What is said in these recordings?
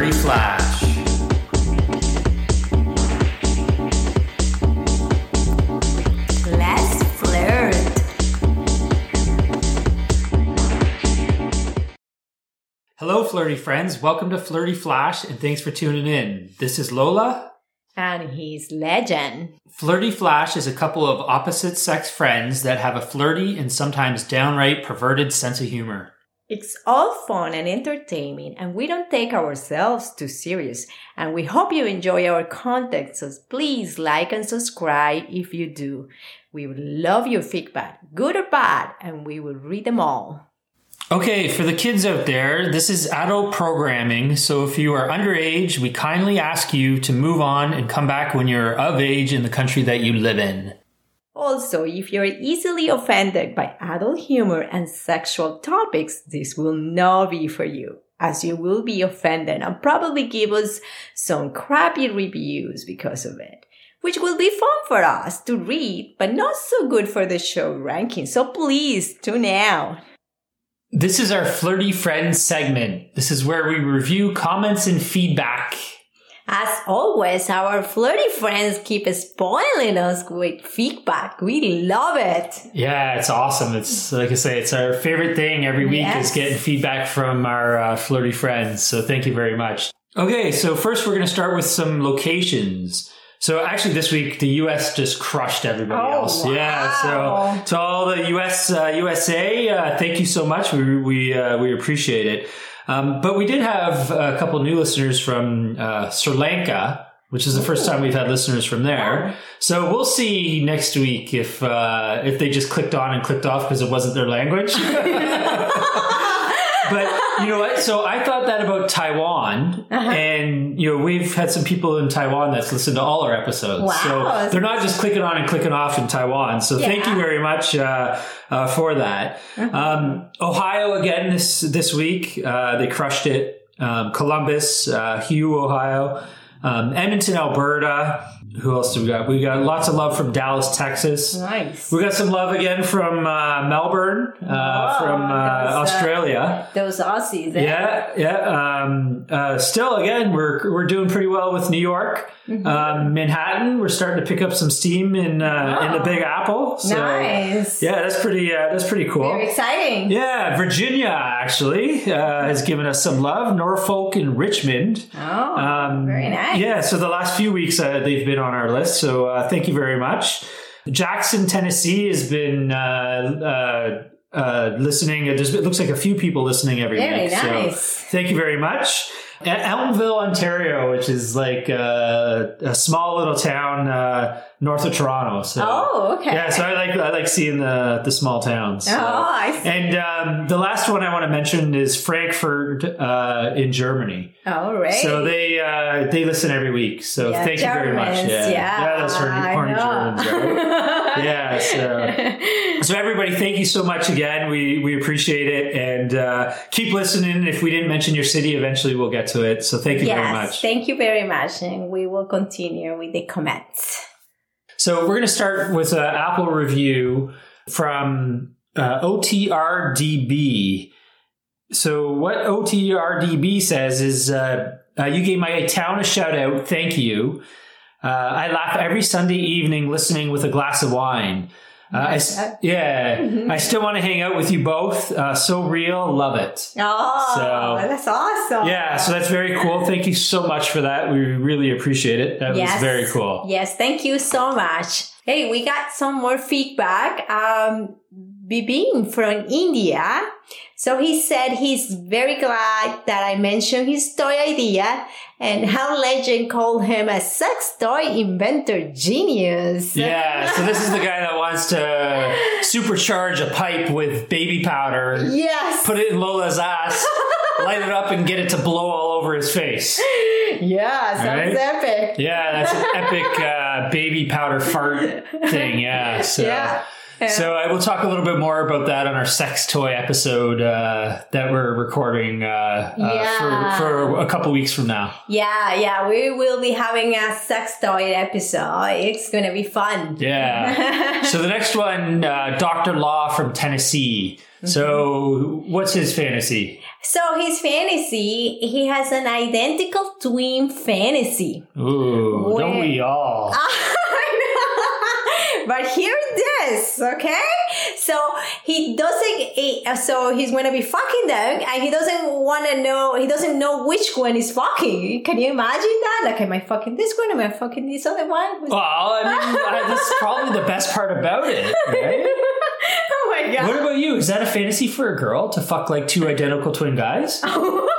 Flirty Flash. Let's flirt. Hello, flirty friends. Welcome to Flirty Flash, and thanks for tuning in. This is Lola. And he's legend. Flirty Flash is a couple of opposite sex friends that have a flirty and sometimes downright perverted sense of humor. It's all fun and entertaining, and we don't take ourselves too serious. And we hope you enjoy our content, so please like and subscribe if you do. We would love your feedback, good or bad, and we will read them all. Okay, for the kids out there, this is adult programming, so if you are underage, we kindly ask you to move on and come back when you're of age in the country that you live in. Also, if you're easily offended by adult humor and sexual topics, this will not be for you, as you will be offended and probably give us some crappy reviews because of it, which will be fun for us to read, but not so good for the show ranking. So please tune out. This is our Flirty Friends segment. This is where we review comments and feedback. As always, our flirty friends keep spoiling us with feedback. We love it. Yeah, it's awesome. It's like I say, it's our favorite thing every week Yes. is getting feedback from our uh, flirty friends. So thank you very much. Okay, so first we're going to start with some locations. So actually, this week the U.S. just crushed everybody Oh, else. wow. Yeah. So to all the U.S. Uh, USA, uh, thank you so much. We we uh, we appreciate it. Um, but we did have a couple new listeners from uh, Sri Lanka, which is the first time we've had listeners from there. So we'll see next week if uh, if they just clicked on and clicked off because it wasn't their language. but you know what? So I thought that about Taiwan, Uh-huh. and you know we've had some people in Taiwan that's listened to all our episodes. Wow, so they're not just clicking on and clicking off in Taiwan. So thank you very much uh, uh, for that. Uh-huh. Um, Ohio again this this week. Uh, they crushed it. Um, Columbus, uh, Hugh, Ohio, um, Edmonton, Alberta. Who else do we got? We got lots of love from Dallas, Texas. Nice. We got some love again from uh, Melbourne, uh, from uh, those, uh, Australia. Those Aussies. eh? Yeah, yeah. Um, uh, still, again, we're we're doing pretty well with New York, Mm-hmm. um, Manhattan. We're starting to pick up some steam in uh, in the Oh. Big Apple. So, nice. Yeah, that's pretty. Uh, that's pretty cool. Very exciting. Yeah, Virginia actually uh, has given us some love. Norfolk and Richmond. Oh, Um, very nice. Yeah, so the last few weeks uh, they've been on our list. So uh, thank you very much. Jackson, Tennessee has been uh, uh, uh, listening. There's, it looks like a few people listening every Very week. nice. So thank you very much. E- Elmvale, Ontario, which is like uh, a small little town uh, north of Toronto. So Oh, okay. yeah, so I like I like seeing the the small towns. So. Oh, I see. And um, the last one I want to mention is Frankfurt uh, in Germany. All right. So they uh, they listen every week. So Yeah, thank you very much. Germans, Yeah, yeah, that's horny know. Germans. Right? yeah. So so everybody, thank you so much again. We we appreciate it and uh, keep listening. If we didn't mention your city, eventually we'll get to it. So thank you yes, very much. thank you very much, and we will continue with the comments. So we're going to start with an Apple review from uh, OTRDB. So what OTRDB says is, uh, uh, you gave my town a shout out. Thank you. Uh, I laugh every Sunday evening listening with a glass of wine. Uh, I yeah, I still want to hang out with you both. Uh, so real, love it. Oh, So- that's awesome. Yeah, so that's very cool. Thank you so much for that. We really appreciate it. That Yes. was very cool. Yes, thank you so much. Hey, we got some more feedback. Um, Bibin from India. So he said he's very glad that I mentioned his toy idea and how legend called him a sex toy inventor genius. Yeah, so this is the guy that wants to supercharge a pipe with baby powder, Yes. put it in Lola's ass, light it up, and get it to blow all over his face. Yeah, sounds Right? epic. Yeah, that's an epic uh, baby powder fart thing. Yeah, so. Yeah. So I will talk a little bit more about that on our sex toy episode uh, that we're recording uh, uh, Yeah. for, for a couple weeks from now. Yeah, yeah, we will be having a sex toy episode. It's gonna be fun. Yeah. so the next one, uh, Dr. Law from Tennessee. So, what's his fantasy? So his fantasy, he has an identical twin fantasy. Ooh, don't we all? But hear this, okay? So he doesn't. So he's going to be fucking them, and he doesn't want to know. He doesn't know which one is fucking. Can you imagine that? Like, am I fucking this one? Am I fucking this other one? Well, I mean, that's probably the best part about it, right? oh my god! What about you? Is that a fantasy for a girl to fuck like two identical twin guys?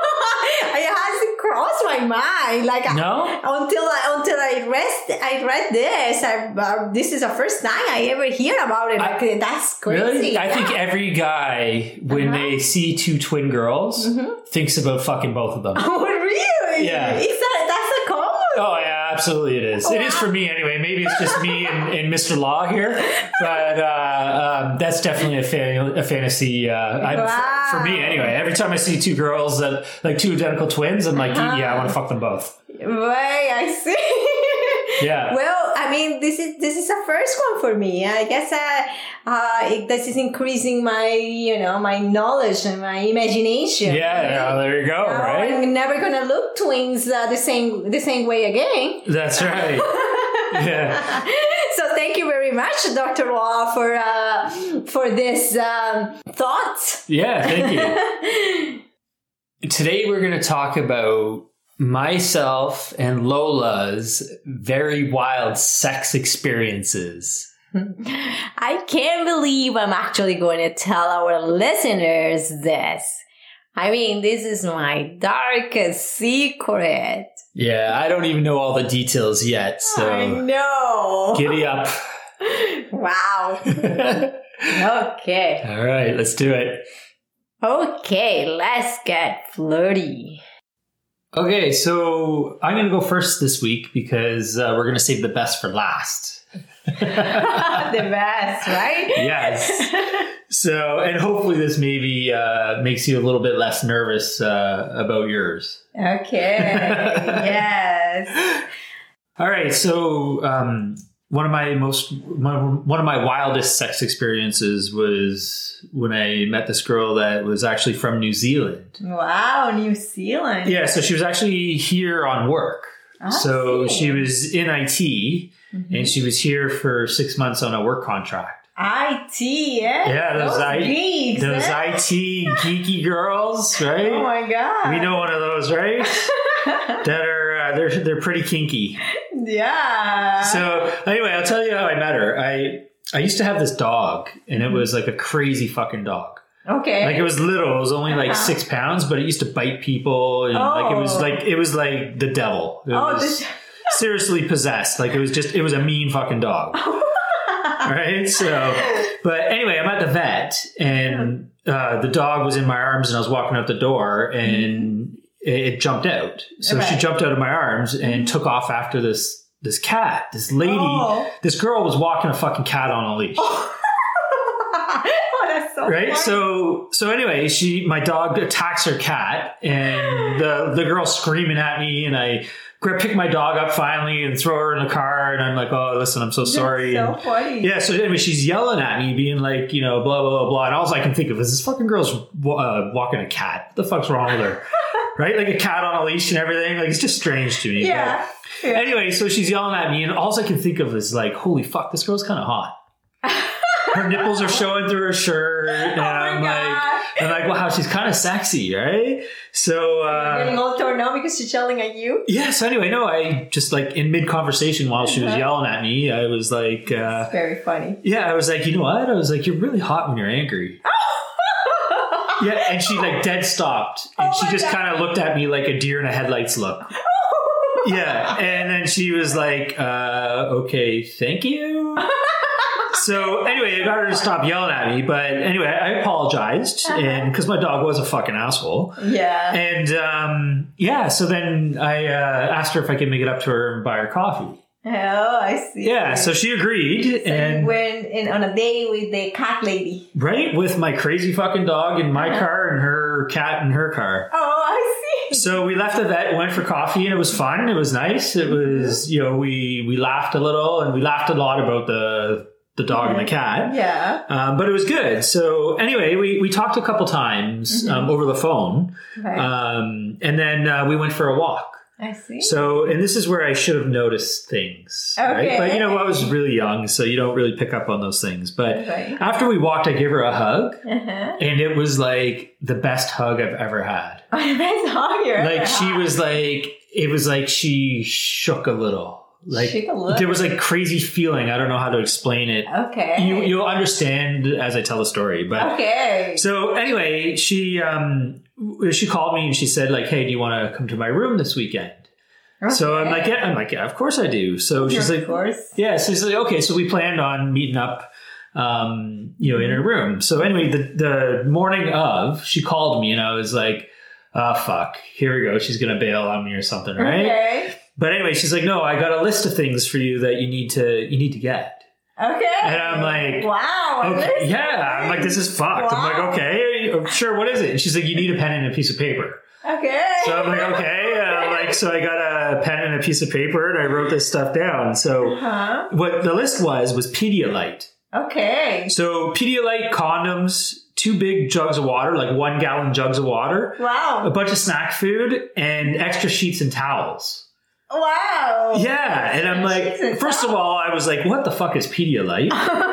it hasn't crossed my mind. Like I- No? until I until I read I read this. I, uh, this is the first time I ever hear about it. Like that's crazy. Really? I Yeah. think every guy, when Uh-huh. they see two twin girls, thinks about fucking both of them. Oh really? Yeah that that's a common? Oh yeah, absolutely it is. It is for me anyway. Maybe it's just me and, and Mr. Law here, but uh, um, that's definitely a, fan, a fantasy. Uh, Wow. For me anyway. Every time I see two girls that like two identical twins, I'm like, Uh-huh. yeah, I want to fuck them both. Way I see. Yeah. Well, I mean, this is this is a first one for me. I guess uh, uh, it, this is increasing my you know my knowledge and my imagination. Yeah, yeah, there you go, Now right? I'm never gonna look twins uh, the same the same way again. That's right. Yeah. so thank you very much, Dr. Law, for uh, for this um, thought. Yeah, thank you. Today we're going to talk about myself and Lola's very wild sex experiences. I can't believe I'm actually going to tell our listeners this. I mean, this is my darkest secret. Yeah, I don't even know all the details yet, so. I know. giddy up. wow. Okay. All right, let's do it. Okay, let's get flirty. Okay, so I'm going to go first this week because uh, we're going to save the best for last. the best, right? yes. So, and hopefully this maybe uh, makes you a little bit less nervous uh, about yours. Okay. yes. All right. So, um, one of my most my, one of my wildest sex experiences was when I met this girl that was actually from New Zealand. Wow, New Zealand. Yeah. So she was actually here on work. I so see. she was in IT mm-hmm. and she was here for six months on a work contract. IT, yeah? Yeah, those I- geeks, eh? Those eh? IT geeky girls, oh right? Oh my god. we know one of those, right? that are they're they're pretty kinky. yeah. So anyway, I'll tell you how I met her. I I used to have this dog, and it was like a crazy fucking dog. okay. Like it was little. It was only like Uh-huh. six pounds, but it used to bite people, and like it was Oh. like it was like the devil. It oh, seriously possessed. Like it was just it was a mean fucking dog. right? So, but anyway, I'm at the vet, and uh, the dog was in my arms, and I was walking out the door, and it, it jumped out. So she jumped out of my arms and took off after this this cat. This lady, Oh. this girl was walking a fucking cat on a leash. oh, so Right. funny. So so anyway, she my dog attacks her cat, and the the girl screaming at me, and I grab pick my dog up finally and throw her in the car, and I'm like, oh listen, I'm so sorry. That's and- so funny. yeah, so anyway, she's yelling at me, being like, you know, blah, blah, blah, blah. And all I can think of is this fucking girl's uh, walking a cat. What the fuck's wrong with her? right? Like a cat on a leash and everything. Like, it's just strange to me. Yeah. But anyway, so she's yelling at me, and all I can think of is like, holy fuck, this girl's kind of hot. Her nipples are showing through her shirt. And Oh I'm God. like, I'm like, wow, she's kind of sexy, right? So, uh, Getting all torn up because she's yelling at you. yeah, so anyway, no, I just like in mid conversation while she was yelling at me, I was like, uh, Very funny. yeah, I was like, you know what? I was like, you're really hot when you're angry. Yeah, and she like dead stopped, and Oh she just kind of looked at me like a deer in a headlights look. Yeah, and then she was like, uh, "Okay, thank you." So anyway, I got her to stop yelling at me, but anyway, I apologized, Uh-huh. and because my dog was a fucking asshole, yeah. and um, yeah, so then I uh, asked her if I could make it up to her and buy her coffee. Oh, I see. Yeah, so she agreed, So and went in on a day with the cat lady. right with my crazy fucking dog in my Uh-huh. car and her cat in her car. Oh, I see. So we left the vet, went for coffee, and it was fun. It was nice. It was, you know, we we laughed a little, and we laughed a lot about the the dog and the cat. Yeah. Um, but it was good. So anyway, we, we talked a couple times um, over the phone, Okay. um, and then uh, we went for a walk. I see. So, and this is where I should have noticed things, right? But you know, I was really young, so you don't really pick up on those things. But Okay. after we walked, I gave her a hug, Uh-huh. and it was like the best hug I've ever had. Best hugger. Like she was like, it was like she shook a little. Like a there was like crazy feeling. I don't know how to explain it. Okay. You you'll understand as I tell the story, but. Okay. So anyway, she um she called me and she said like, "Hey, do you want to come to my room this weekend?" So I'm like, "Yeah." I'm like, "Yeah, of course I do." So she's of like, course. "Yeah." So she's like, "Okay." So we planned on meeting up, um, you know, in her room. So anyway, the the morning of, she called me and I was like, "Oh fuck, here we go. She's gonna bail on me or something, right?" Okay. But anyway, she's like, "No, I got a list of things for you that you need to you need to get." Okay. And I'm like, wow. Okay, yeah. I'm like, this is fucked. I'm like, okay, sure. What is it? And she's like, you need a pen and a piece of paper. Okay. So I'm like, okay. I'm like, so I got a pen and a piece of paper, and I wrote this stuff down. So Huh? what the list was was Pedialyte. Okay. So Pedialyte condoms, two big jugs of water, like one gallon jugs of water, Wow. a bunch of snack food, and extra sheets and towels. Wow. Yeah, and I'm like, first of all, I was like, what the fuck is Pedialyte?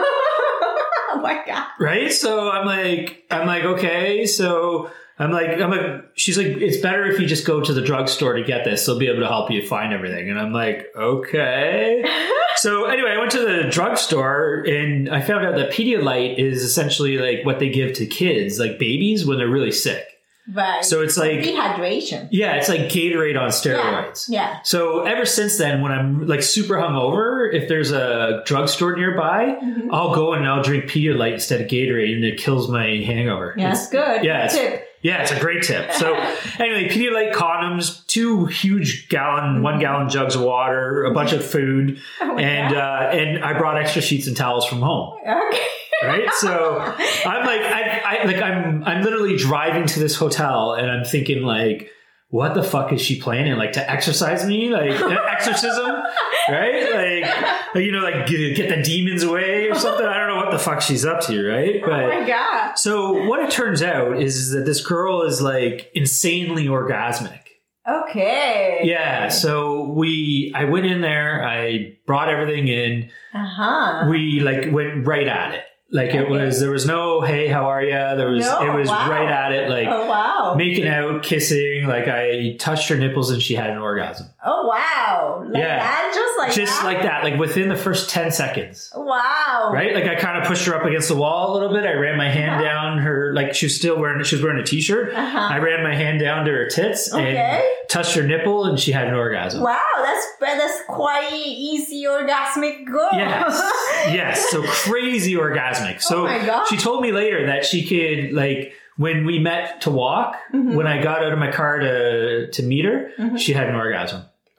my god. right? So I'm like, I'm like, okay. So I'm like, I'm like, she's like, it's better if you just go to the drugstore to get this. They'll be able to help you find everything. And I'm like, okay. so anyway, I went to the drugstore and I found out that Pedialyte is essentially like what they give to kids, like babies, when they're really sick. Right. So it's like, dehydration. yeah, it's like Gatorade on steroids. Yeah. So ever since then, when I'm like super hungover, if there's a drugstore nearby, Mhm. I'll go and I'll drink Pedialyte instead of Gatorade, and it kills my hangover. Yeah, It's- that's good. yeah, it's- Tip. yeah, it's a great tip. So anyway, Pedialyte condoms, two huge gallon, one gallon jugs of water, a bunch of food, Oh and uh, and I brought extra sheets and towels from home. okay. Right, so I'm like, I, I like, I'm, I'm literally driving to this hotel, and I'm thinking like, what the fuck is she planning? Like to exercise me, like exorcism, right? Like, you know, like get, get the demons away or something. I don't know what the fuck she's up to, right? oh my god. So what it turns out is that this girl is like insanely orgasmic. Okay. Yeah. So we, I went in there, I brought everything in. Uh huh. We like went right at it. Like it was, there was no, hey, how are ya? There was, No, it was wow. right at it. Like oh wow. making out, kissing. Like I touched her nipples and she had an orgasm. oh wow. Like Yeah. that, just like Just that. like that, like within the first 10 seconds. wow. Right? Like I kind of pushed her up against the wall a little bit. I ran my hand Uh-huh. down her, like she was still wearing, she was wearing a t-shirt. Uh huh. I ran my hand down to her tits Okay. and touched her nipple, and she had an orgasm. Wow, that's that's quite easy orgasmic girl. Yes, yes. So crazy orgasmic. So Oh my God. she told me later that she could like when we met to walk. Mhm. When I got out of my car to to meet her, Mhm. she had an orgasm.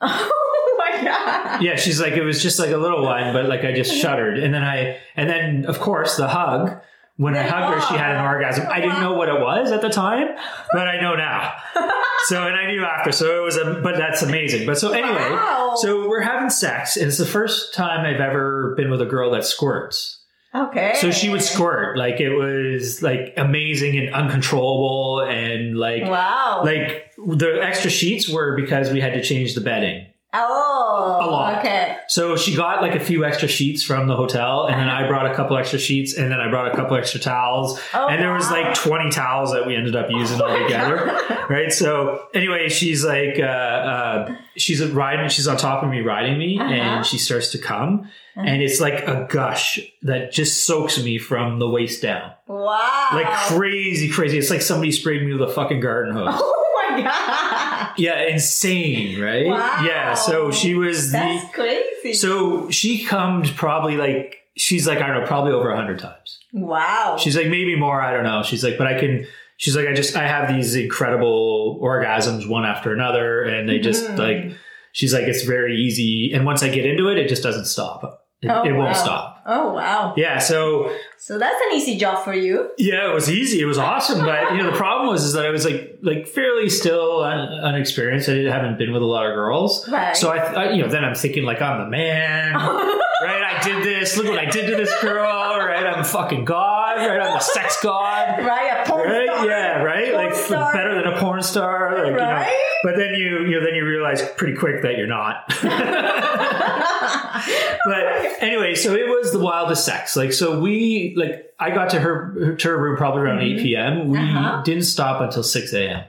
oh god. Yeah, she's like it was just like a little one, but like I just shuddered, and then I and then of course the hug. When I hugged her, she had an oh. orgasm. I didn't know what it was at the time, but I know now. So, and I knew after. So it was a, but that's amazing. But so anyway, Wow. so we're having sex, and it's the first time I've ever been with a girl that squirts. Okay. So she would squirt, like it was like amazing and uncontrollable, and like Wow. like the extra sheets were because we had to change the bedding. oh. A lot. Okay. So she got like a few extra sheets from the hotel, and then I brought a couple extra sheets, and then I brought a couple extra towels, Oh, and there was wow. like twenty towels that we ended up using all together. right? So anyway, she's like, uh, uh, she's riding, she's on top of me, riding me, Uh-huh. and she starts to come, and it's like a gush that just soaks me from the waist down, Wow. like crazy, crazy. It's like somebody sprayed me with a fucking garden hose. Yeah, insane, right? Wow. Yeah. So she was the. Crazy. So she comes probably like she's like I don't know, probably over a hundred times. wow. She's like maybe more, I don't know. She's like, but I can. She's like, I just I have these incredible orgasms one after another, and they just Mhm. like. She's like, it's very easy, and once I get into it, it just doesn't stop. It, Oh, it won't wow. stop. Oh wow. Yeah. So So that's an easy job for you. yeah, it was easy. It was awesome, but you know the problem was is that I was like like fairly still un- unexperienced. I didn't- haven't been with a lot of girls. Right. So I, I, you know, then I'm thinking like I'm the man, right? Oh, I did this. Look what I did to this girl, right? I'm a fucking god, right? I'm a sex god. Right, a porn Right? star. Yeah, right? Porn Like star. better than a porn star. Like, you know. Right? But then you, you know, then you realize pretty quick that you're not. but anyway, so it was the wildest sex. Like, so we, like, I got to her, to her room probably around 8 p.m. We Uh-huh. didn't stop until 6 a.m.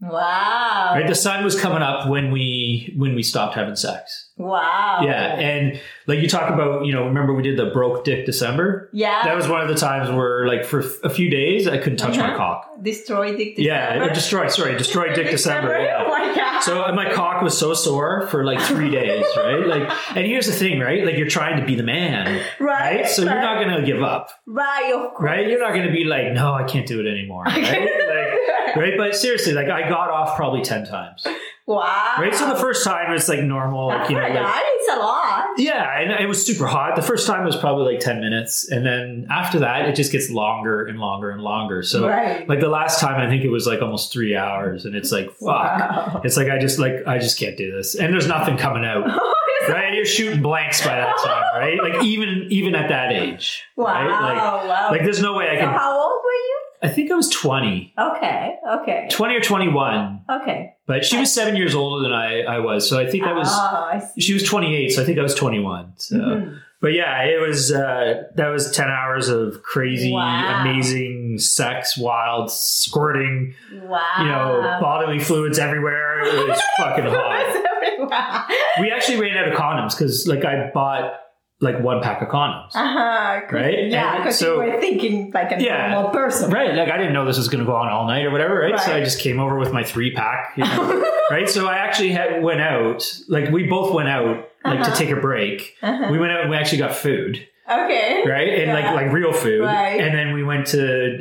wow. Right? The sun was coming up when we, when we stopped having sex. Wow. Yeah. And like you talk about, you know, remember we did the broke dick December? Yeah. That was one of the times where, like, for a few days, I couldn't touch my Uh-huh. cock. Destroy Dick Yeah, December. it destroyed. Sorry, destroyed Dick December. Yeah. Oh my god. So my cock was so sore for like three days, right? Like, and here's the thing, right? Like, you're trying to be the man, right. right? So you're not gonna give up, Right, of course. right? You're not gonna be like, no, I can't do it anymore, right? Like, right? But seriously, like, I got off probably ten times, Wow. right? So the first time it's like normal, like you know, like is a lot. Yeah, and it was super hot. The first time was probably like 10 minutes. And then after that, it just gets longer and longer and longer. So, right. like the last time, I think it was like almost three hours. And it's like, fuck. Wow. It's like, I just like, I just can't do this. And there's nothing coming out. Right? You're shooting blanks by that time, right? Like even even at that age. wow. Right? wow. Like, like there's no way I so can. how old were you? I think I was 20. Okay. Okay. 20 or 21. Okay. But she was seven years older than I, I was. So I think I was. Oh, I see. She was 28, so I think I was 21. So Mhm. But yeah, it was uh, that was ten hours of crazy, Wow. amazing sex, wild squirting, Wow. you know, bodily fluids everywhere. It was fucking hot. wow. We actually ran out of condoms because, like, I bought like one pack of condoms. Uh-huh. Right? Yeah, because so- you were thinking like a Yeah. normal person. Right, like I didn't know this was going to go on all night or whatever, right? So I just came over with my three pack, you know, right? So I actually had, went out, like we both went out, like Uh-huh. to take a break. Uh-huh. We went out and we actually got food. Okay. right? And Yeah. like like real food. Right. And then we went to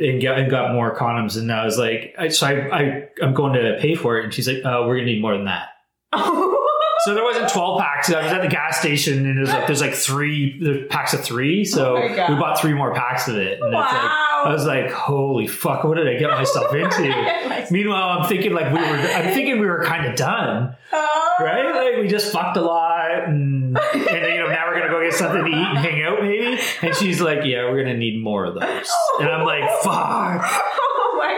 and got, and got more condoms. And I was like, I, so I, I I'm going to pay for it. And she's like, oh, we're gonna need more than that. So there wasn't 12 packs. I was at the gas station and it was like there's like three there's packs of three. So Oh we bought three more packs of it. And it's like wow. I was like, holy fuck, what did I get myself into? Meanwhile, I'm thinking like we were I'm thinking we were kind of done. Oh. Right? Like we just fucked a lot and and you know, now we're gonna go get something to eat and hang out maybe. And she's like, Yeah, we're gonna need more of those. And I'm like, fuck.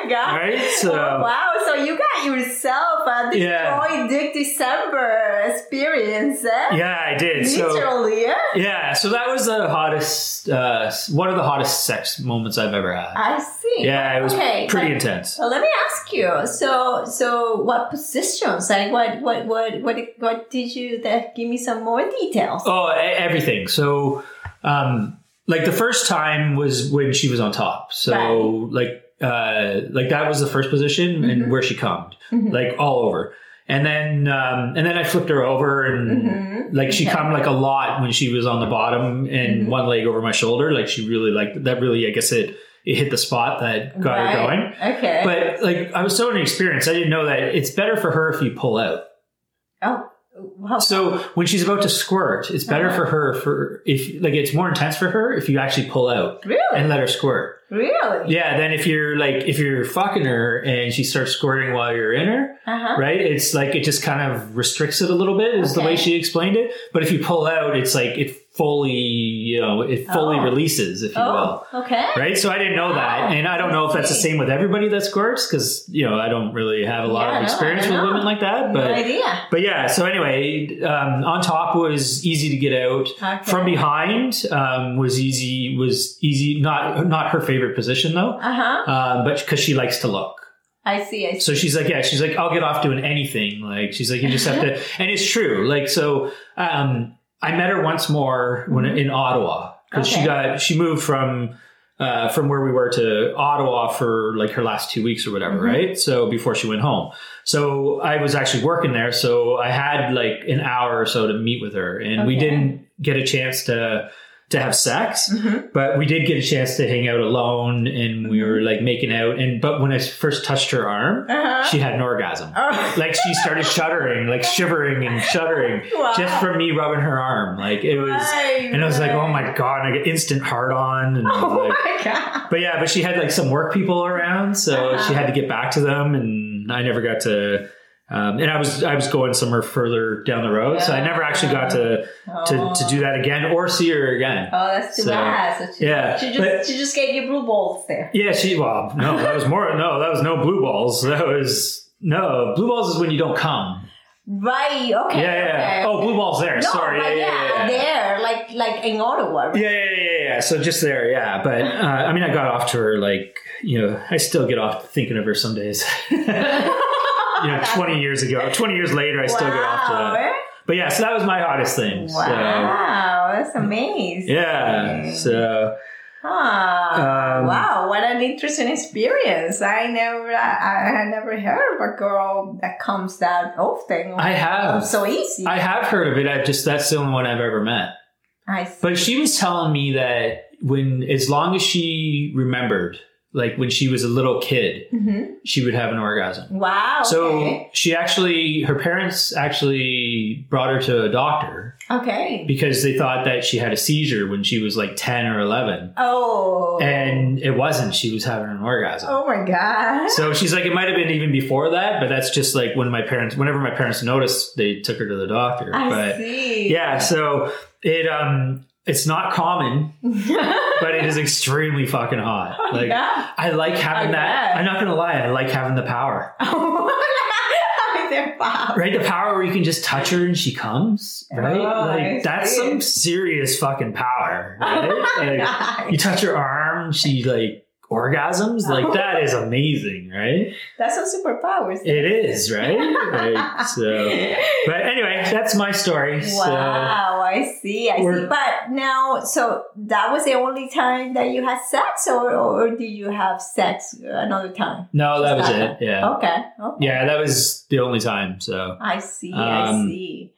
My god. Right? So Oh, wow, so you got yourself a destroy Yeah. Dick December experience, eh? yeah, I did. So Literally, yeah? yeah, so that was the hottest uh one of the hottest sex moments I've ever had. I see. Yeah, it was Okay, pretty but- intense. So let me ask you. So, so what positions? Like, what, what, what, what, what did you? That give me some more details. Oh, everything. So, um, like the first time was when she was on top. So, Right. like, uh, like that was the first position Mhm. and where she cummed, Mhm. like all over. And then, um, and then I flipped her over and Mhm. like she Okay. cummed like a lot when she was on the bottom and Mhm. one leg over my shoulder. Like she really liked that. Really, I guess it it hit the spot that got her going. Okay. But like I was so inexperienced, I didn't know that it's better for her if you pull out. oh, wow. So when she's about to squirt, it's better Uh-huh. for her for if like it's more intense for her if you actually pull out really, and let her squirt. Really, Yeah, then if you're like if you're fucking her and she starts squirting while you're in her, uh huh. right? It's like it just kind of restricts it a little bit is the way she explained it. But if you pull out, it's like it fully, you know, it fully Oh. releases, if you will. Oh, okay. Right, so I didn't know that, Oh, and I don't know if that's the same with everybody that squirts because you know I don't really have a lot Yeah, of experience I with women like that. no But idea. but yeah, so anyway, um, on top was easy to get out. Okay. From behind um, was easy. Was easy. Not not her favorite position though, Uh huh. um, but because she likes to look. I see. I see. So she's like, yeah, she's like, I'll get off doing anything. Like she's like, you just have to, and it's true. Like so, um, I met her once more when in Ottawa because she got she moved from. Uh, from where we were to Ottawa for like her last two weeks or whatever, Mhm. right? So before she went home. So I was actually working there. So I had like an hour or so to meet with her and we didn't get a chance to, to have sex, Mhm. but we did get a chance to hang out alone and we were like making out. And, but when I first touched her arm, Uh-huh. she had an orgasm. Oh. Like she started shuddering, like shivering and shuddering Wow. just from me rubbing her arm. Like it was, Right, and I was like, oh my God, and I get instant hard on. And Oh like, my god. but yeah, but she had like some work people around, so Uh-huh. she had to get back to them, and I never got to Um, and I was I was going somewhere further down the road, so I never actually got to to, to do that again or see her again. Oh, that's too So, bad. So she, yeah, she just but- she just gave you blue balls there. Yeah, she well, no, that was more no, that was no blue balls. That was no blue balls is when you don't come. Right. Okay. Yeah, yeah. okay. Oh, blue balls there. no, Sorry. yeah, yeah, yeah, yeah. there, like like in Ottawa. right? Yeah, yeah, yeah, yeah, yeah. So just there, yeah. But uh, I mean, I got off to her like you know, I still get off thinking of her some days. you know, twenty years ago, twenty years later, I still get off to that. But yeah, so that was my hottest thing. So, Wow, that's amazing. yeah. So Ah, Um, wow, what an interesting experience. I never, I, I never heard of a girl that comes that often. I have. So easy. I have heard of it. I've just that's the only one I've ever met. I see. But she was telling me that when, as long as she remembered, like when she was a little kid, Mhm. she would have an orgasm. Wow. So okay. she actually, her parents actually brought her to a doctor okay. because they thought that she had a seizure when she was like 10 or 11. Oh. And it wasn't. She was having an orgasm. oh my God. So she's like, it might have been even before that, but that's just like when my parents, whenever my parents noticed, they took her to the doctor. I but see. yeah, so it, um, it's not common, but it is extremely fucking hot. Like, yeah. I like having I that. I'm not gonna lie, I like having the power. Right, the power where you can just touch her and she comes. Right, Oh, like that's some serious fucking power. Right, like, you touch her arm, she like orgasms. Like that is amazing, right? That's some superpowers. It is, right? Like, so, but anyway, that's my story. So, Wow, I see, I see. But now, so that was the only time that you had sex, or, or did you have sex another time? no, that was it. Yeah, Okay, okay. yeah, that was the only time. So, I see, I Um, see.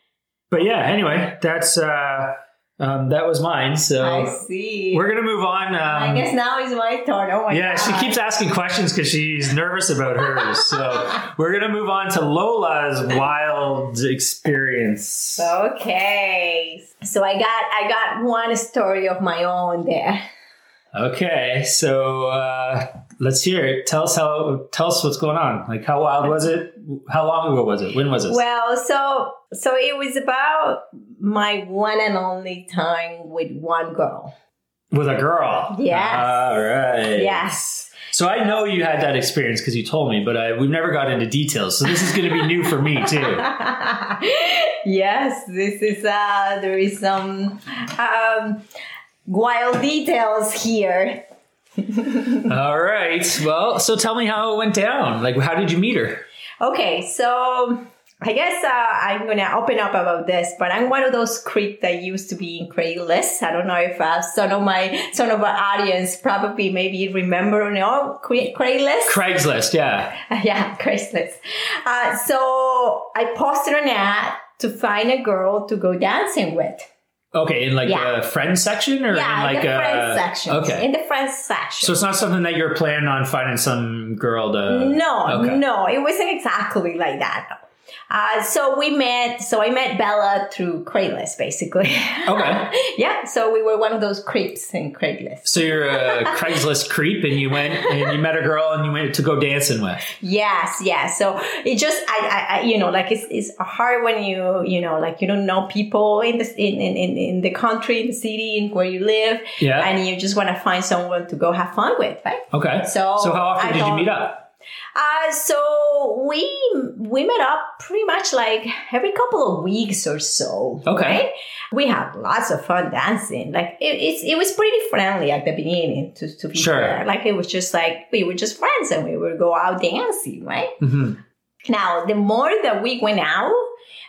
but yeah, anyway, that's uh, um, that was mine. So I see. we're gonna move on. Um, I guess now is my turn. Oh my yeah, God. she keeps asking questions because she's nervous about hers. So we're gonna move on to Lola's wild experience. Okay, so I got I got one story of my own there. Okay, so uh, let's hear it. Tell us how. Tell us what's going on. Like, how wild was it? How long ago was it? When was it? Well, so so it was about my one and only time with one girl. With a girl. Yes. All right. Yes. So I know you had that experience because you told me, but I, we've never got into details. So this is going to be new for me too. yes, this is uh there is some um wild details here. All right. Well, so tell me how it went down. Like, how did you meet her? Okay, so I guess uh, I'm gonna open up about this, but I'm one of those creeps that used to be in Craigslist. I don't know if uh, some of my some of our audience probably maybe remember or know Craigslist. Craigslist. Yeah. yeah, Craigslist. Uh, so I posted an ad to find a girl to go dancing with. Okay. In like Yeah. a friend section or yeah, in like the a friends section. Okay. In the friends section. So it's not something that you're planning on finding some girl to. no, okay. no, it wasn't exactly like that. Uh, so we met. So I met Bella through Craigslist, basically. Okay. yeah. So we were one of those creeps in Craigslist. So you're a Craigslist creep, and you went and you met a girl, and you went to go dancing with. Yes, yes. So it just, I, I, I you know, like it's, it's hard when you, you know, like you don't know people in the in, in, in, in the country, in the city, and where you live, Yeah. and you just want to find someone to go have fun with, right? Okay. So so how often I did you meet up? Uh, so we we met up pretty much like every couple of weeks or so. Okay. right? We had lots of fun dancing. Like it, it's it was pretty friendly at the beginning. To to be Sure. fair, like it was just like we were just friends and we would go out dancing, right? hmm Now, the more that we went out,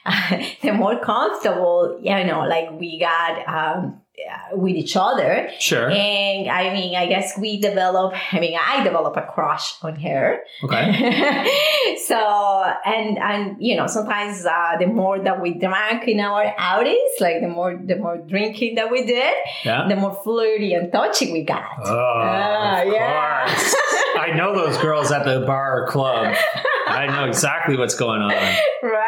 the more comfortable, you know, like we got um, with each other. Sure. And I mean, I guess we develop, I mean, I develop a crush on her. Okay. so, and, and, you know, sometimes uh, the more that we drank in our outings, like the more, the more drinking that we did, Yeah. the more flirty and touchy we got. Oh, of yeah. course. I know those girls at the bar or club. I know exactly what's going on. right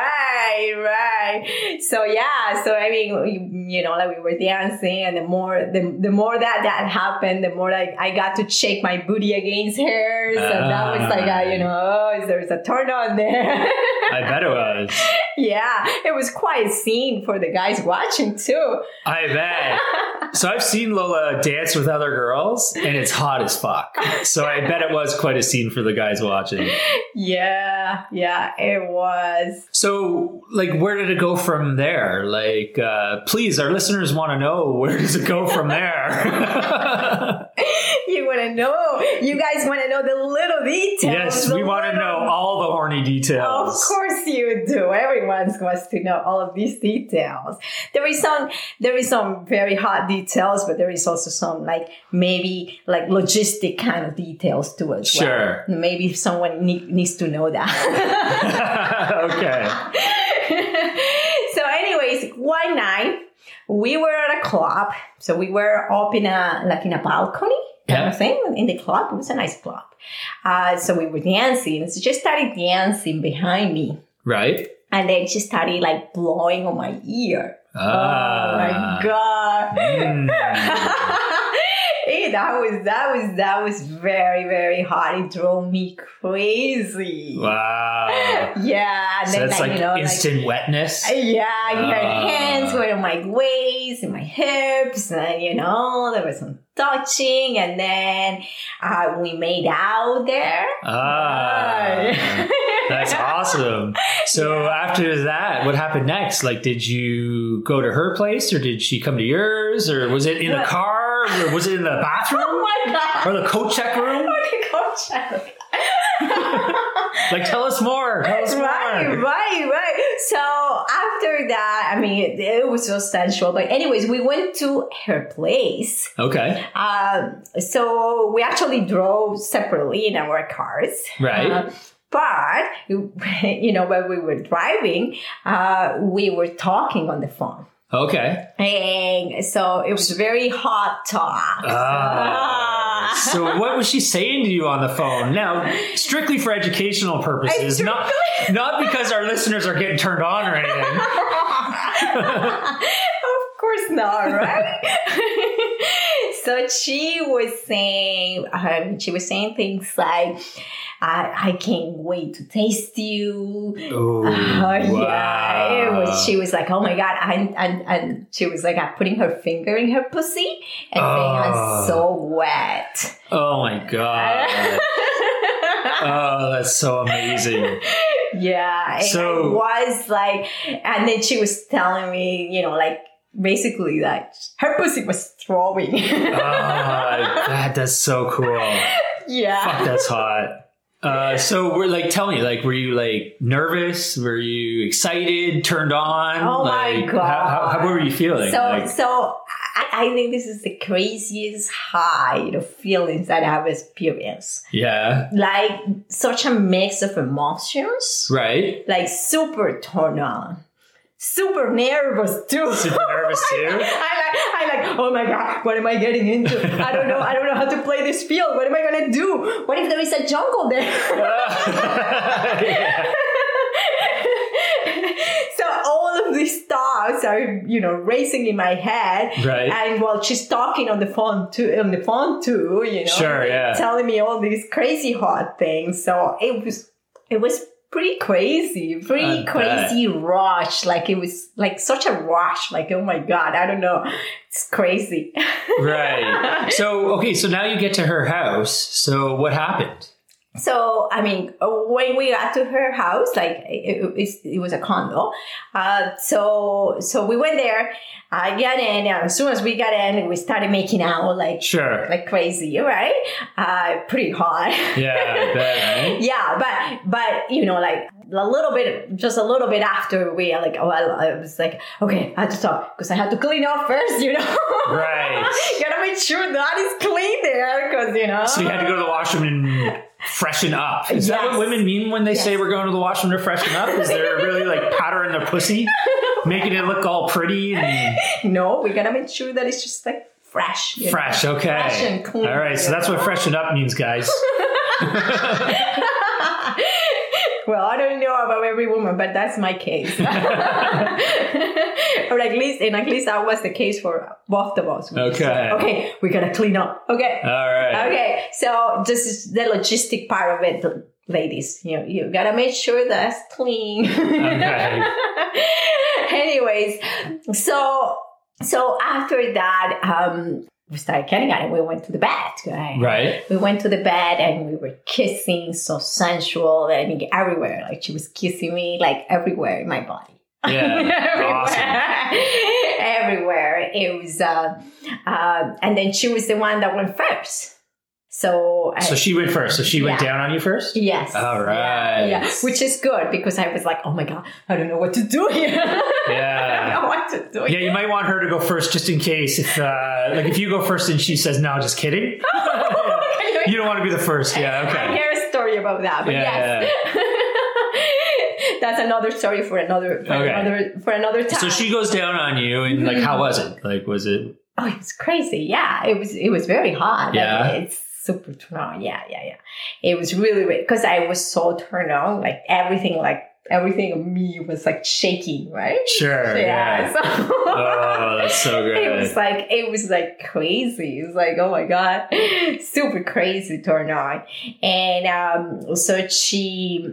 right so yeah so i mean you know like we were dancing and the more the, the more that that happened the more like i got to shake my booty against hers and that was like a, you ah. know oh, there's a turn on there I bet it was. yeah, it was quite a scene for the guys watching too. I bet. So I've seen Lola dance with other girls, and it's hot as fuck. So I bet it was quite a scene for the guys watching. Yeah, yeah, it was. So, like, where did it go from there? Like, uh, please, our listeners want to know where does it go from there? You want to know? You guys want to know the little details? yes, we want to know all the horny details. Of course you do. Everyone wants to know all of these details. There is some, there is some very hot details, but there is also some like maybe like logistic kind of details to as Sure. well. Maybe someone ne- needs to know that. okay. so, anyways, one night we were at a club. So we were up in a like in a balcony kind Yeah. of thing in the club. It was a nice club. Uh, so we were dancing. So she started dancing behind me. Right. And then she started like blowing on my ear. oh Ah. my god. Mm. That was that was that was very very hot. It drove me crazy. Wow. Yeah, and So then that's like, like you know, instant wetness. like yeah, her Ah. hands were on my waist and my hips, and you know there was some touching, and then uh, we made out there. Ah. That's awesome. So after that, what happened next? Like, did you go to her place, or did she come to yours, or was it in the car, or was it in the Oh bathroom, my god! or the coat check room? Go check. Like, tell us more. Tell us right, more. right, right. So after that, I mean, it, it was so sensual. But anyways, we went to her place. Okay. Um, so we actually drove separately in our cars. Right. Uh, but you know, when we were driving, uh, we were talking on the phone, Okay. and so it was very hot talk. Ah. so what was she saying to you on the phone? Now, strictly for educational purposes, not not because our listeners are getting turned on or anything. of course not, right? so she was saying, um, she was saying things like, I, I can't wait to taste you. Oh, Oh yeah, it wow. was. She was like, "Oh my god!" And and and she was like, uh, putting her finger in her pussy and saying, Oh. "I'm so wet." Oh my god. Oh, that's so amazing. yeah, So- I was like, and then she was telling me, you know, like basically that her pussy was throwing. Ah, that, that's so cool. yeah. Fuck, that's hot. Uh, so we're like, tell me, like, were you like nervous? Were you excited? Turned on? Oh my god! How, how, how were you feeling? So, like, so I, I think this is the craziest high of feelings that I've experienced. yeah, Like such a mix of emotions, right. like super turned on, super nervous too. Super nervous too. I like, I like, oh my god, what am I getting into? I don't know, I don't know how to play this field. What am I gonna do? What if there is a jungle there? Yeah. so all of these thoughts are, you know, racing in my head. Right. And while she's talking on the phone too, on the phone too, you know, Sure, yeah. telling me all these crazy hot things. So it was, it was pretty crazy, pretty crazy rush. Like it was like such a rush. Like oh my god, I don't know, it's crazy. right. So okay, so now you get to her house. So what happened? So, I mean, when we got to her house, like it, it, it was a condo. Uh, so, so we went there. I got in, and as soon as we got in, we started making out like Sure. like crazy, right? Uh, pretty hot. Yeah, right? yeah, but but you know, like a little bit, just a little bit after we like, oh, I, I was like, okay, I had to stop because I had to clean up first, you know. Right. make sure that is clean there, because you know. So you had to go to the washroom and freshen up. Is that what women mean when they say we're going to the washroom to freshen up? Is they're really like powdering their pussy, making it look all pretty and No, we gotta make sure that it's just like fresh. you know? fresh? Okay. Fresh. All right. So that's what freshen up means, guys. well, I don't know about every woman, but that's my case. or at least, and at least that was the case for both of us. We Okay. said, okay, we gotta clean up. Okay. All right. Okay, so this is the logistic part of it. ladies, you know, you gotta make sure that's clean. Okay. Anyways, so so after that, um, we started getting at it. We went to the bed. Right? Right. We went to the bed and we were kissing, so sensual. I mean, everywhere. Like she was kissing me, like everywhere in my body. Yeah. awesome. everywhere. It was, uh, uh, and then she was the one that went first. So, So she went first. So she went down on you first? yes, All right. yeah, yeah, which is good because I was like, oh my god, I don't know what to do here. I Yeah. don't know what to do. Yeah, you might want her to go first just in case if uh like if you go first and she says no, just kidding. you don't want to be the first. Yeah, I okay. hear a story about that, but Yeah, yes. That's another story for another for Okay. another for another time. So she goes down on you and like how was it? Like was it Oh, it was crazy. Yeah, it was. It was very hot. Like, Yeah. it's super turned on. Yeah, yeah, yeah. It was really because I was so turned on. Like everything, like everything of me was like shaking. Right. sure? Yeah. Yeah. So, Oh, that's so good. It was like it was like crazy. It was like oh my god, super crazy turn on, and um, so she.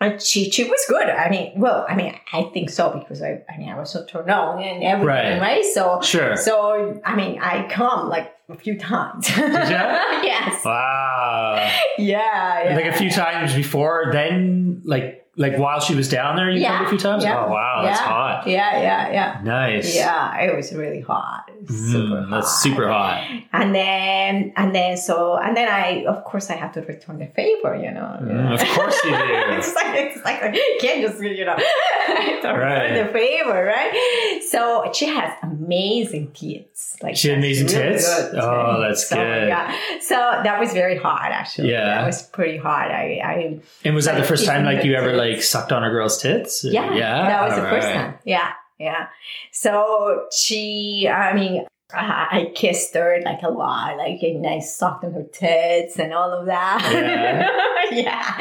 uh, She she was good. I mean, well, I mean, I think so because I, I mean, I was so turned on and everything, Right. right? So, Sure. so I mean, I come like a few times. ya? yes. Wow. Yeah, yeah. Like a few times before, then like like while she was down there, you Yeah, come a few times. yeah, Oh wow, that's yeah, hot. Yeah, yeah, yeah. Nice. Yeah, it was really hot. Was super Mm, hot. that's super hot. And then, and then, so, and then I, of course, I have to return the favor, you know. Mm, of course you do. it's like, it's like, you can't just, you know, return Right. the favor, right? So she has amazing tits. Like She had amazing really tits? good. Oh, that's so, good. Yeah. So that was very hot, actually. Yeah. That was pretty hot. I, I, And was that the first time like you ever tits. Like sucked on a girl's tits? yeah, Yeah. that was the first right. time. Yeah, yeah. So she, I mean, I kissed her like a lot, like and I sucked on her tits and all of that. Yeah,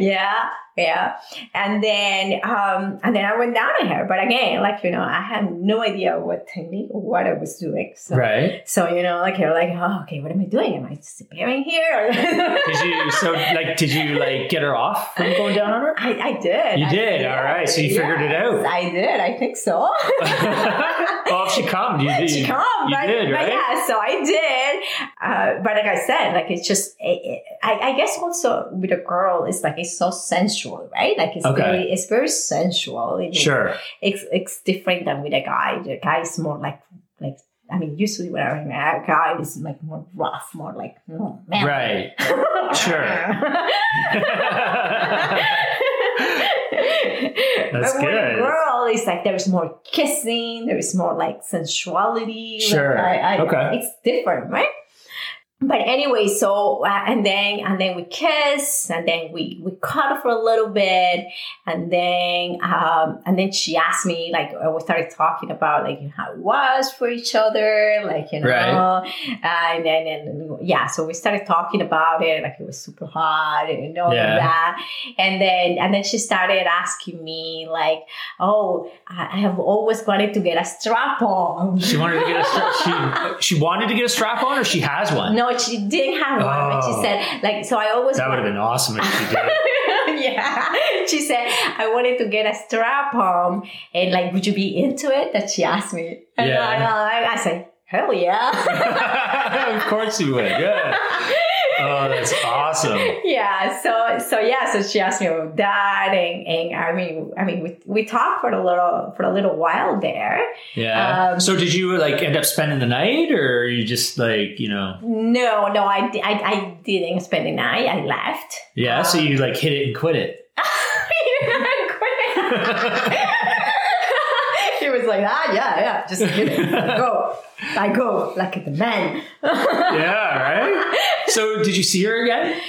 yeah, yeah. And then, um, and then I went down on her. But again, like you know, I had no idea what technique or what I was doing. So, Right. so you know, like you're like, oh, okay, what am I doing? Am I disappearing here? Did you so like did you like get her off from going down on her? I, I did. You I did? All right. So you figured it out. I did. I think so. well, if she come, you did. she come, you but, did, but right? yeah, so I did. Uh, but like I said, like it's just, it, it- I, I guess also with a girl, it's like it's so sensual, right? Like it's Okay. very, it's very sensual. It- Sure. it's it's different than with a guy. The guy is more like like. I mean, usually when I'm a guy is like more rough, more like oh, man. Right. Sure. That's but with good. a girl, it's like there's more kissing, there's more like sensuality. like, Sure. I, I, Okay. It's different, right? But anyway, so uh, and then and then we kiss, and then we we cuddle for a little bit, and then um and then she asked me like uh, we started talking about like how it was for each other, like you know, Right. and then and yeah, so we started talking about it, like it was super hot and all Yeah. that, and then and then she started asking me like, oh, I I have always wanted to get a strap on. She wanted to get a strap. She she wanted to get a strap on, or she has one. No, she didn't have one, but she Oh. said like so. I always That would have been awesome if she did. yeah, she said I wanted to get a strap on, and like, would you be into it? That she asked me. And Yeah. I, I, I said, hell yeah. of course you would. Yeah. Oh, that's awesome. yeah. So so yeah. So she asked me about that, and, and I mean, I mean, we we talked for a little for a little while there. Yeah. Um, so did you like end up spending the night, or you just like you know? No, no, I, I, I didn't spend the night. I left. Yeah. so Um, you like hit it and quit it. he was like, ah, yeah, yeah, just get it. go. I go like the man. Yeah. Right. So did you see her again?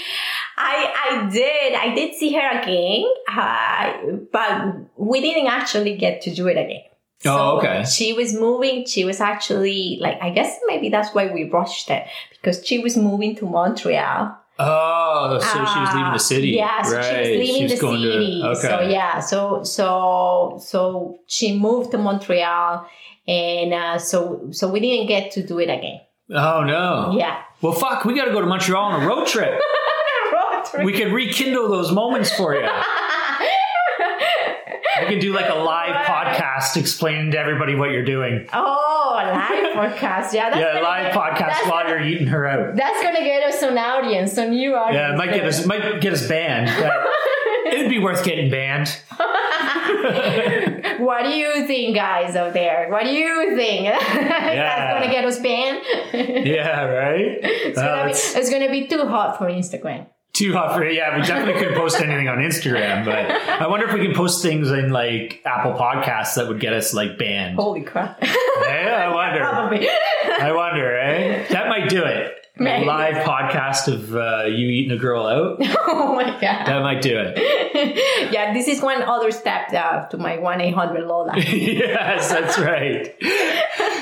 I I did I did see her again, uh, but we didn't actually get to do it again. Oh, okay. She was moving. She was actually like I guess maybe that's why we rushed it because she was moving to Montreal. Oh, so she was leaving the city. Uh, Yeah, so right. she was leaving She was the going to- city. okay. So yeah, so so so she moved to Montreal, and uh, so so we didn't get to do it again. Oh no. Yeah. Well, fuck. We got to go to Montreal on a road trip. road true. we can rekindle those moments for you. I can do like a live podcast explaining to everybody what you're doing. oh, a live podcast. Yeah, that's Yeah, live get- podcast while you're eating her out. That's gonna get us an audience, a new audience. Yeah, it might get us might get us banned, it'd be worth getting banned. What do you think, guys out there? What do you think? That's gonna get us banned. Yeah, right. it's, Uh, gonna be, it's gonna be too hot for Instagram. too hot for yeah. We definitely couldn't post anything on Instagram, but I wonder if we can post things in like Apple Podcasts that would get us like banned. Holy crap! Yeah, I wonder. Probably. I wonder, eh? That might do it. A live podcast of uh, you eating a girl out. oh my god. That might do it. yeah, this is one other step uh, to my one eight hundred Lola. yes, that's right.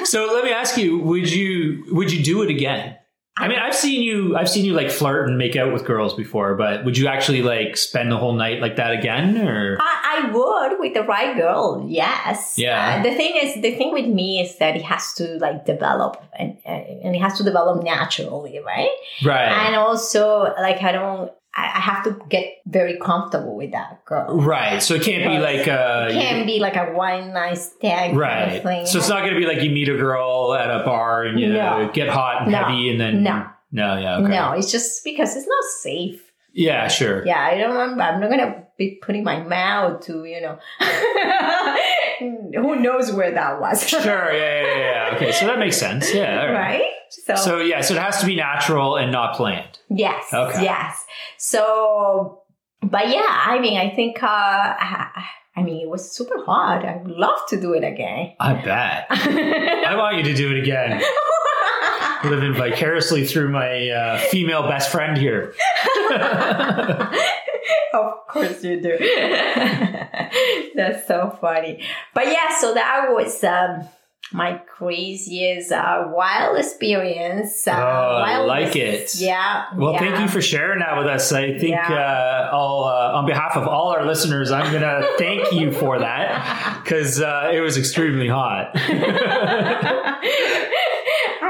So let me ask you: Would you would you do it again? I mean, I've seen you. I've seen you like flirt and make out with girls before, but would you actually like spend the whole night like that again? Or I, I would with the right girl, yes. Yeah. Uh, the thing is, the thing with me is that it has to like develop, and and it has to develop naturally, right? right, And also, like I don't, I, have to get very comfortable with that girl. right. So it can't be like uh, It can't be like a one night stand kind of right. thing. So it's not going to be like you meet a girl at a bar and you No. get hot and No. heavy, and then No. no, yeah, okay. No, it's just because it's not safe. yeah, sure. Yeah, I don't remember. I'm not gonna be putting my mouth to, you know, who knows where that was. Sure, yeah, yeah, yeah, yeah. Okay, so that makes sense. Yeah, right. right? So, So yeah, so it has to be natural and not planned. yes, Okay. yes. So, but yeah, I mean, I think, uh, I, mean, it was super hard. I would love to do it again. I bet. I want you to do it again. Living vicariously through my uh, female best friend here. of course you do. That's so funny. But yeah, so that was um, my craziest uh, wild experience. Uh, Oh, I like it. Yeah. Well, yeah. thank you for sharing that with us. I think Yeah. uh, I'll, uh, on behalf of all our listeners, I'm going to thank you for that because uh, it was extremely hot.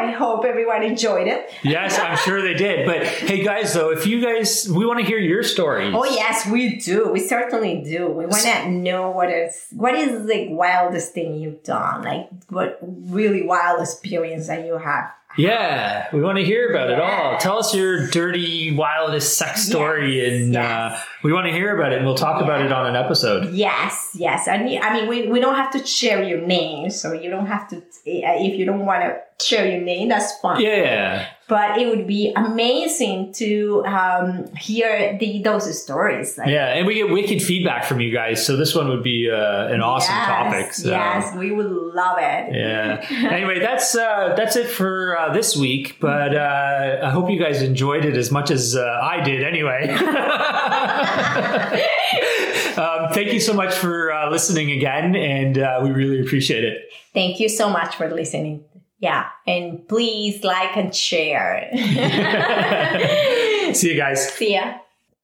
I hope everyone enjoyed it. yes, I'm sure they did. But hey, guys, though, if you guys, we want to hear your stories. Oh yes, we do. We certainly do. We want to know what is what is the wildest thing you've done, like what really wild experience that you have. Yeah, we want to hear about it all. Tell us your dirty, wildest sex story, Yes, and yes. Uh, we want to hear about it, and we'll talk about it on an episode. Yes, yes. I mean, I mean, we, we don't have to share your name, so you don't have to. If you don't want to share your name, that's fine. Yeah, But it would be amazing to um, hear the those stories. Like, yeah, and we get wicked feedback from you guys, so this one would be uh, an awesome yes, topic. So. Yes, we would love it. Yeah. Anyway, that's uh, that's it for uh, this week. But uh, I hope you guys enjoyed it as much as uh, I did. Anyway. um, thank you so much for uh, listening again, and uh, we really appreciate it. Thank you so much for listening. Yeah, and please like and share. See you guys. See ya.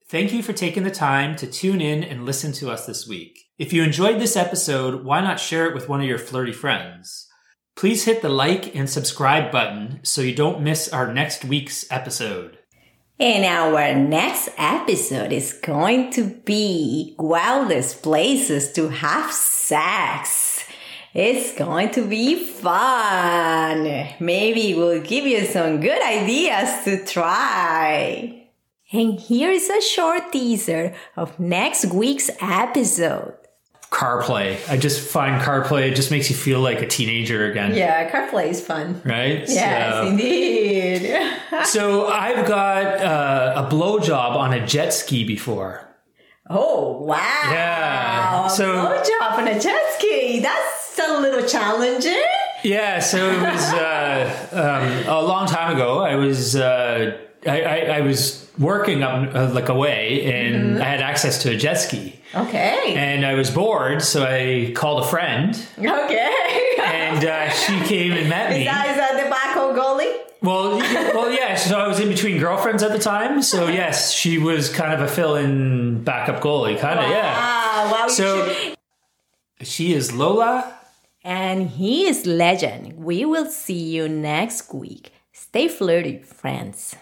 Thank you for taking the time to tune in and listen to us this week. If you enjoyed this episode, why not share it with one of your flirty friends? Please hit the like and subscribe button so you don't miss our next week's episode. And our next episode is going to be wildest places to have sex. It's going to be fun. Maybe we'll give you some good ideas to try. And here is a short teaser of next week's episode. CarPlay. I just find CarPlay it just makes you feel like a teenager again. Yeah, CarPlay is fun. Right? Yes, So- indeed. So I've got uh, a blowjob on a jet ski before. Oh wow! Yeah, so- blowjob on a jet ski. That's a little challenging. Yeah, so it was uh, um, a long time ago. I was uh, I, I, I was working up uh, like away, and I had access to a jet ski, Okay. and I was bored, so I called a friend, Okay. and uh, she came and met is me. that is that the backup goalie? Well, well, yeah. So I was in between girlfriends at the time. So yes, she was kind of a fill-in backup goalie, kind of. Yeah. Wow. Wow. So should- she is Lola. And he is legend. We will see you next week. Stay flirty, friends.